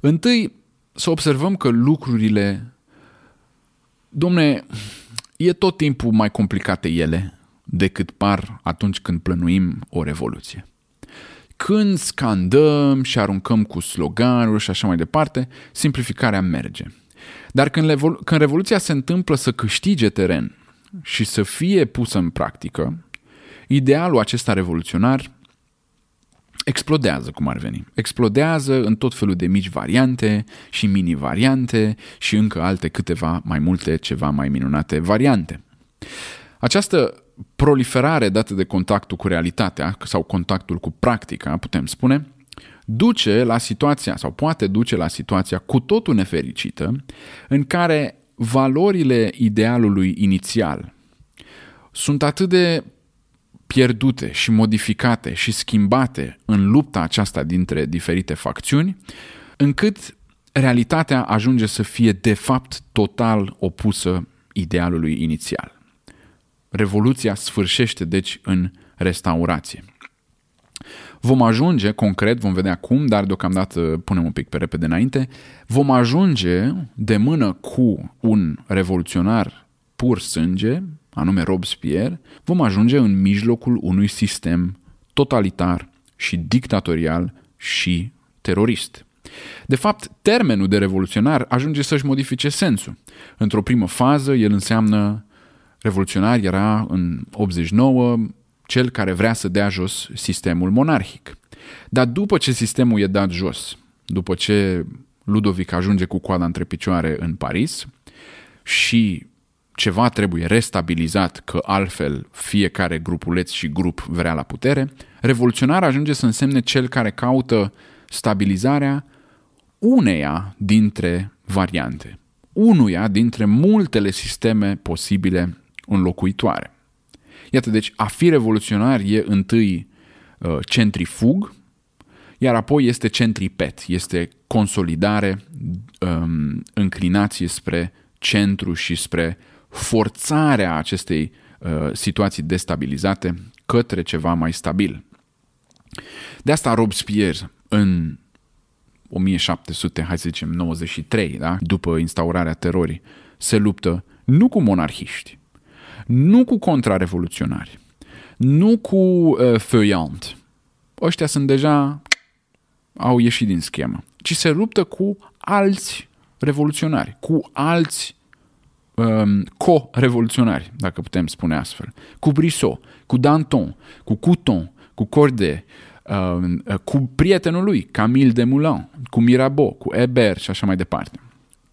Întâi, să observăm că lucrurile, domne, e tot timpul mai complicate ele decât par atunci când plănuim o revoluție. Când scandăm și aruncăm cu sloganuri și așa mai departe, simplificarea merge. Dar când, când revoluția se întâmplă să câștige teren și să fie pusă în practică, idealul acesta revoluționar explodează, cum ar veni. Explodează în tot felul de mici variante și mini-variante și încă alte câteva mai multe, ceva mai minunate variante. Această proliferare dată de contactul cu realitatea sau contactul cu practica, putem spune, duce la situația sau poate duce la situația cu totul nefericită în care valorile idealului inițial sunt atât de pierdute și modificate și schimbate în lupta aceasta dintre diferite facțiuni, încât realitatea ajunge să fie de fapt total opusă idealului inițial. Revoluția sfârșește deci în restaurație. Vom ajunge, concret, vom vedea cum, dar deocamdată punem un pic pe repede înainte, vom ajunge de mână cu un revoluționar pur sânge, anume Robespierre, vom ajunge în mijlocul unui sistem totalitar și dictatorial și terorist. De fapt, termenul de revoluționar ajunge să-și modifice sensul. Într-o primă fază, el înseamnă revoluționar era în 89 cel care vrea să dea jos sistemul monarhic. Dar după ce sistemul e dat jos, după ce Ludovic ajunge cu coada între picioare în Paris și ceva trebuie restabilizat, că altfel fiecare grupuleț și grup vrea la putere, revoluționar ajunge să însemne cel care caută stabilizarea uneia dintre variante, unuia dintre multele sisteme posibile înlocuitoare. Iată, deci a fi revoluționar e întâi uh, centrifug, iar apoi este centripet, este consolidare, um, înclinație spre centru și spre forțarea acestei uh, situații destabilizate către ceva mai stabil. De asta Robespierre în 1700, hai să zicem 93, da? după instaurarea terorii, se luptă nu cu monarhiști, nu cu contrarevoluționari, nu cu uh, feuillant. Ăștia sunt deja, au ieșit din schemă, ci se luptă cu alți revoluționari, cu alți um, co-revoluționari, dacă putem spune astfel, cu Brissot, cu Danton, cu Couton, cu Corday, um, cu prietenul lui, Camille Desmoulins, cu Mirabeau, cu Hébert și așa mai departe.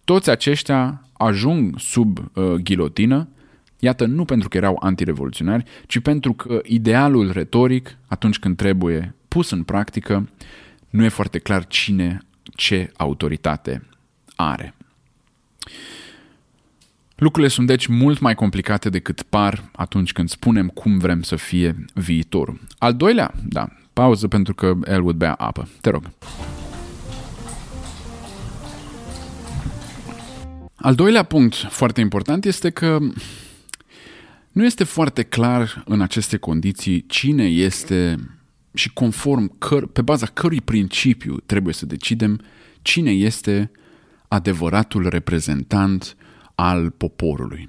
Toți aceștia ajung sub uh, ghilotină, iată, nu pentru că erau antirevoluționari, ci pentru că idealul retoric, atunci când trebuie pus în practică, nu e foarte clar cine ce autoritate are. Lucrurile sunt deci mult mai complicate decât par atunci când spunem cum vrem să fie viitorul. Al doilea, da, pauză pentru că Elwood bea apă. Te rog. Al doilea punct foarte important este că nu este foarte clar în aceste condiții cine este și conform căr, pe baza cărui principiu trebuie să decidem cine este adevăratul reprezentant al poporului.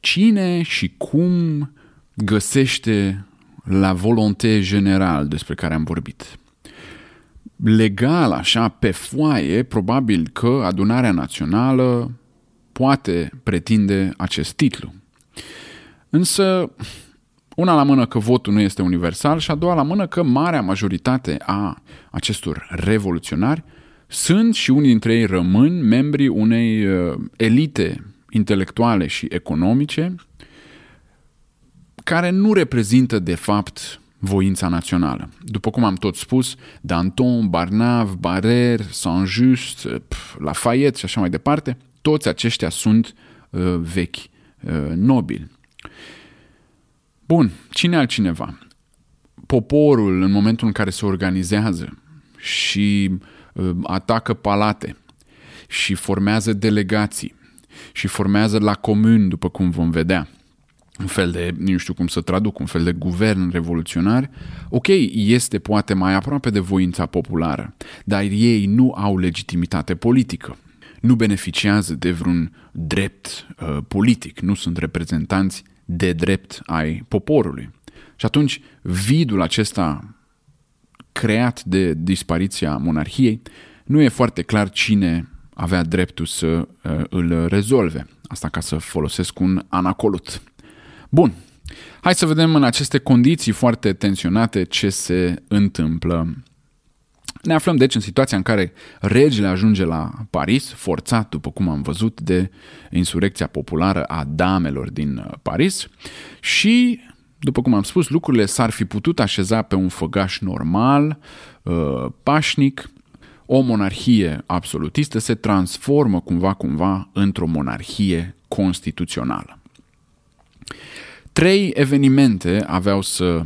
Cine și cum găsește la volonté general despre care am vorbit. Legal, așa, pe foaie, probabil că adunarea națională poate pretinde acest titlu. Însă, una la mână că votul nu este universal și a doua la mână că marea majoritate a acestor revoluționari sunt și unii dintre ei rămân membrii unei uh, elite intelectuale și economice care nu reprezintă de fapt voința națională. După cum am tot spus, Danton, Barnave, Barrère, Saint-Just, Lafayette și așa mai departe, toți aceștia sunt uh, vechi uh, nobili. Bun, cine altcineva? Poporul, în momentul în care se organizează și uh, atacă palate și formează delegații și formează la comun, după cum vom vedea, un fel de, nu știu cum să traduc, un fel de guvern revoluționar, ok, este poate mai aproape de voința populară, dar ei nu au legitimitate politică, nu beneficiază de vreun drept uh, politic, nu sunt reprezentanți de drept ai poporului. Și atunci vidul acesta creat de dispariția monarhiei, nu e foarte clar cine avea dreptul să uh, îl rezolve. Asta ca să folosesc un anacolut. Bun, hai să vedem în aceste condiții foarte tensionate ce se întâmplă. Ne aflăm deci în situația în care regele ajunge la Paris, forțat, după cum am văzut, de insurecția populară a damelor din uh, Paris și, după cum am spus, lucrurile s-ar fi putut așeza pe un făgaș normal, uh, pașnic, o monarhie absolutistă se transformă cumva cumva într-o monarhie constituțională. Trei evenimente aveau să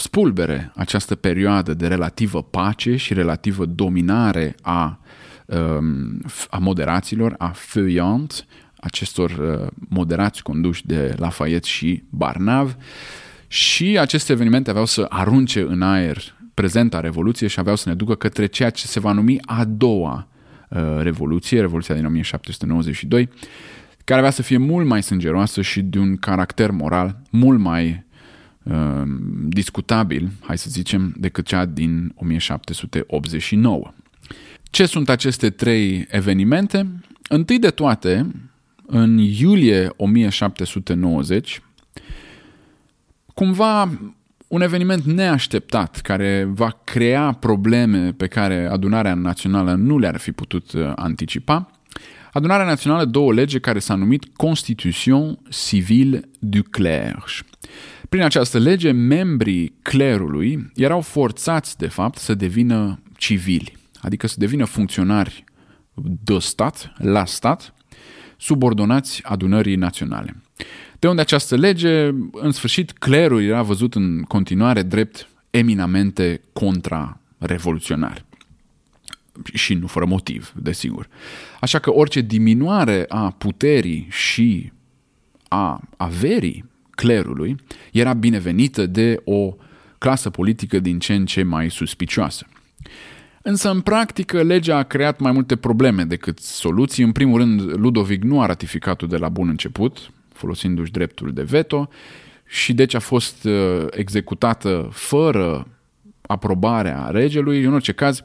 spulbere această perioadă de relativă pace și relativă dominare a, um, a moderaților, a feuillant, acestor uh, moderați conduși de Lafayette și Barnave. Și aceste evenimente aveau să arunce în aer prezenta revoluție și aveau să ne ducă către ceea ce se va numi a doua uh, revoluție, revoluția din 1792, care avea să fie mult mai sângeroasă și de un caracter moral mult mai uh, discutabil, hai să zicem, decât cea din 1789. Ce sunt aceste trei evenimente? Întâi de toate, în iulie 1790, cumva un eveniment neașteptat care va crea probleme pe care adunarea națională nu le-ar fi putut uh, anticipa. Adunarea națională dă o lege care s-a numit Constitution Civile du Clerge. Prin această lege, membrii clerului erau forțați, de fapt, să devină civili, adică să devină funcționari de stat, la stat, subordonați adunării naționale. De unde această lege, în sfârșit, clerul era văzut în continuare drept eminamente contra-revoluționar. Și nu fără motiv, desigur. Așa că orice diminuare a puterii și a averii clerului era binevenită de o clasă politică din ce în ce mai suspicioasă. Însă, în practică, legea a creat mai multe probleme decât soluții. În primul rând, Ludovic nu a ratificat-o de la bun început, folosindu-și dreptul de veto, și deci a fost uh, executată fără aprobarea regelui. În orice caz,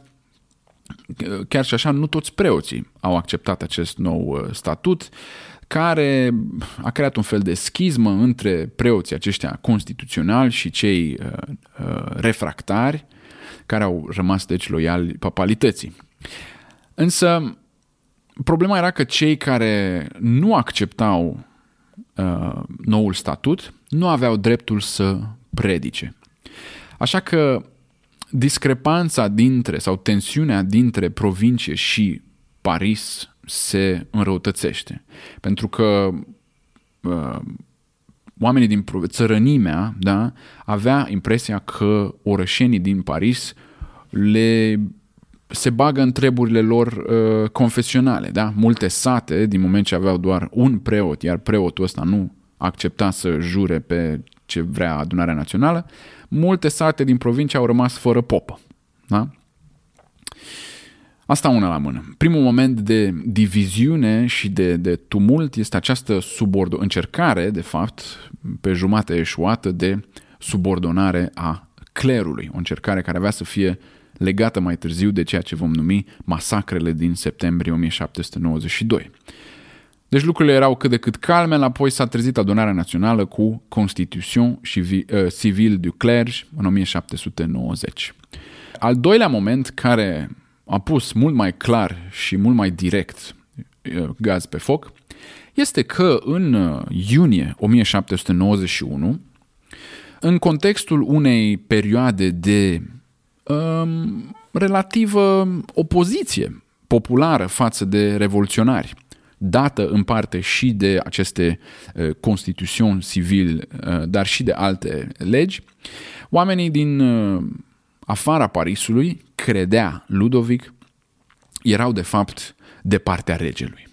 chiar și așa, nu toți preoții au acceptat acest nou uh, statut, care a creat un fel de schismă între preoții aceștia constituționali și cei uh, refractari, care au rămas deci loiali papalității. Însă, problema era că cei care nu acceptau uh, noul statut nu aveau dreptul să predice. Așa că discrepanța dintre sau tensiunea dintre provincie și Paris se înrăutățește. Pentru că uh, oamenii din țărănimea da, avea impresia că orășenii din Paris le se bagă în treburile lor uh, confesionale. Da? Multe sate, din moment ce aveau doar un preot, iar preotul ăsta nu accepta să jure pe ce vrea adunarea națională, multe sate din provincie au rămas fără popă. Da? Asta una la mână. Primul moment de diviziune și de, de tumult este această subordo- încercare, de fapt, pe jumate eșuată de subordonare a clerului. O încercare care avea să fie legată mai târziu de ceea ce vom numi masacrele din septembrie 1792. Deci lucrurile erau cât de cât calme, apoi s-a trezit adunarea națională cu Constitution și uh, Civil du Clerge în 1790. Al doilea moment care a pus mult mai clar și mult mai direct uh, gaz pe foc este că în uh, iunie 1791, în contextul unei perioade de um, relativă opoziție populară față de revoluționari, dată în parte și de aceste uh, constituțiuni civil, uh, dar și de alte legi, oamenii din uh, afara Parisului, credea Ludovic, erau de fapt de partea regelui.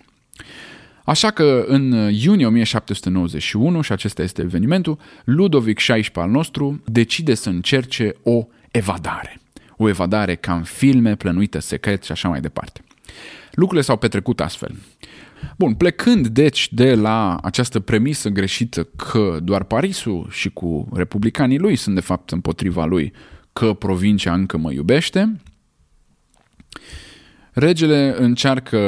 Așa că în iunie 1791, și acesta este evenimentul, Ludovic XVI al nostru decide să încerce o evadare. O evadare ca în filme, plănuită secret și așa mai departe. Lucrurile s-au petrecut astfel. Bun, plecând deci de la această premisă greșită că doar Parisul și cu republicanii lui sunt de fapt împotriva lui, că provincia încă mă iubește, regele încearcă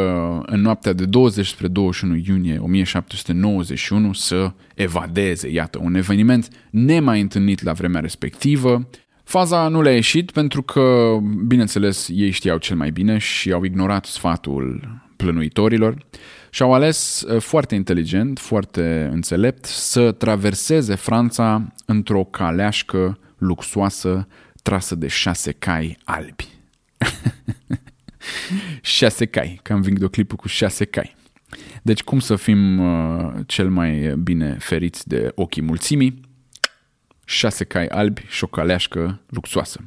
în noaptea de 20 spre 21 iunie 1791 să evadeze, iată, un eveniment nemai întâlnit la vremea respectivă, Faza nu le-a ieșit pentru că, bineînțeles, ei știau cel mai bine și au ignorat sfatul plănuitorilor și au ales uh, foarte inteligent, foarte înțelept să traverseze Franța într-o caleașcă luxoasă trasă de șase cai albi. șase cai, că am videoclipul cu șase cai. Deci cum să fim uh, cel mai bine feriți de ochii mulțimii? șase cai albi și o caleașcă luxoasă.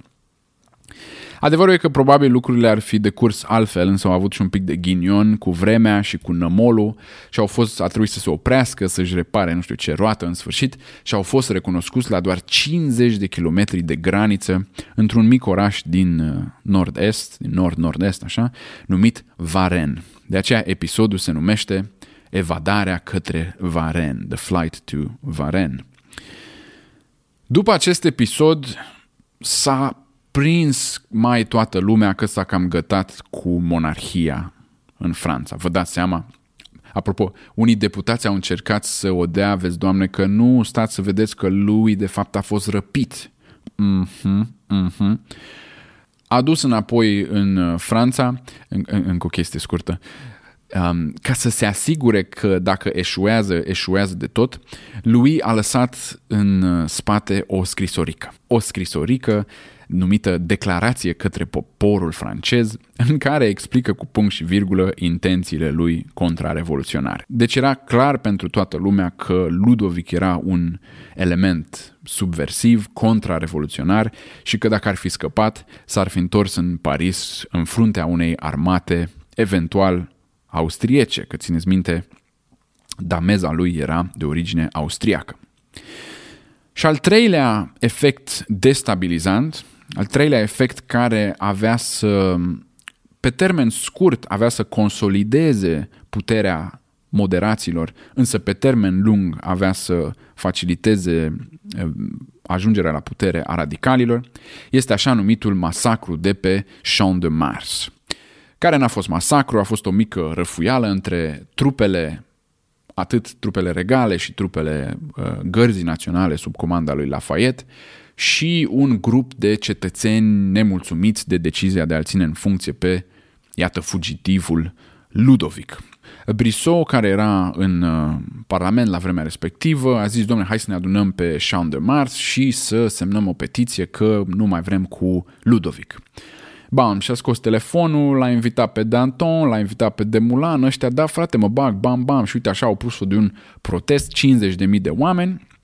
Adevărul e că probabil lucrurile ar fi decurs altfel, însă au avut și un pic de ghinion cu vremea și cu nămolul și au fost, a trebuit să se oprească, să-și repare nu știu ce roată în sfârșit și au fost recunoscuți la doar 50 de kilometri de graniță într-un mic oraș din uh, nord-est, din nord-nord-est, așa, numit Varen. De aceea episodul se numește evadarea către Varen, The Flight to Varen. După acest episod s-a prins mai toată lumea că s-a cam gătat cu monarhia în Franța. Vă dați seama? Apropo, unii deputați au încercat să o dea, vezi, doamne, că nu stați să vedeți că lui de fapt a fost răpit. Mhm, mhm. A dus înapoi în uh, Franța, în, în, încă o chestie scurtă, um, ca să se asigure că dacă eșuează, eșuează de tot, lui a lăsat în uh, spate o scrisorică. O scrisorică numită Declarație către poporul francez, în care explică cu punct și virgulă intențiile lui contrarevoluționare. Deci era clar pentru toată lumea că Ludovic era un element subversiv, contrarevoluționar și că dacă ar fi scăpat, s-ar fi întors în Paris în fruntea unei armate, eventual austriece, că țineți minte, dameza lui era de origine austriacă. Și al treilea efect destabilizant al treilea efect care avea să, pe termen scurt, avea să consolideze puterea moderaților, însă pe termen lung avea să faciliteze eh, ajungerea la putere a radicalilor, este așa numitul masacru de pe Champ de Mars, care n-a fost masacru, a fost o mică răfuială între trupele atât trupele regale și trupele uh, gărzii naționale sub comanda lui Lafayette, și un grup de cetățeni nemulțumiți de decizia de a-l ține în funcție pe, iată, fugitivul Ludovic. Brissot, care era în uh, Parlament la vremea respectivă, a zis, domnule, hai să ne adunăm pe Champ de Mars și să semnăm o petiție că nu mai vrem cu Ludovic. Bam, și-a scos telefonul, l-a invitat pe Danton, l-a invitat pe Demulan, ăștia, da frate, mă bag, bam, bam, și uite așa au pus de un protest, 50.000 de oameni, Uh,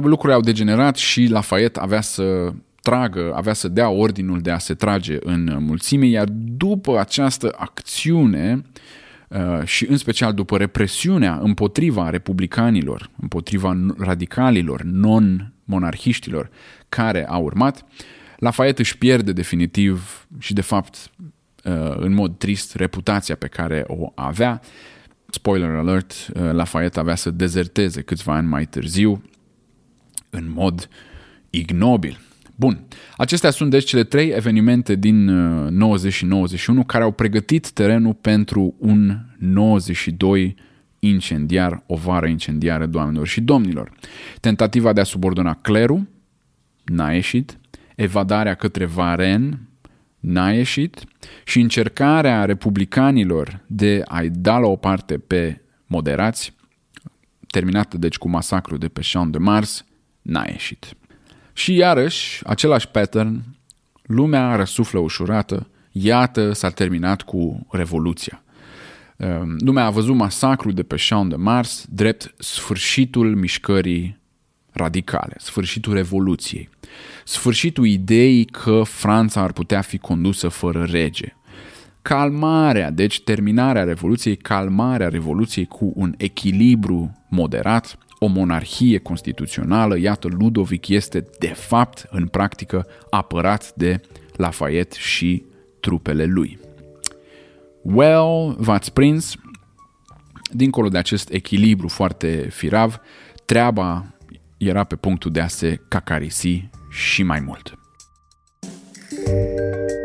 lucrurile au degenerat și Lafayette avea să tragă, avea să dea ordinul de a se trage în mulțime, iar după această acțiune uh, și în special după represiunea împotriva republicanilor, împotriva radicalilor, non-monarhiștilor care a urmat, Lafayette își pierde definitiv și de fapt uh, în mod trist reputația pe care o avea. Spoiler alert, Lafayette avea să dezerteze câțiva ani mai târziu în mod ignobil. Bun, acestea sunt deci cele trei evenimente din 90 uh, și 91 care au pregătit terenul pentru un 92 incendiar, o vară incendiară, doamnelor și domnilor. Tentativa de a subordona clerul n-a ieșit, evadarea către Varen n-a ieșit și încercarea republicanilor de a-i da la o parte pe moderați, terminată deci cu masacrul de pe Champ de Mars, n-a ieșit. Și iarăși, același pattern, lumea răsuflă ușurată, iată s-a terminat cu Revoluția. Ehm, lumea a văzut masacrul de pe Champ de Mars drept sfârșitul mișcării radicale, sfârșitul Revoluției, sfârșitul ideii că Franța ar putea fi condusă fără rege. Calmarea, deci terminarea Revoluției, calmarea Revoluției cu un echilibru moderat, o monarhie constituțională, iată, Ludovic este de fapt, în practică, apărat de Lafayette și trupele lui. Well, v-ați prins, dincolo de acest echilibru foarte firav, treaba era pe punctul de a se cacarisi și mai mult. you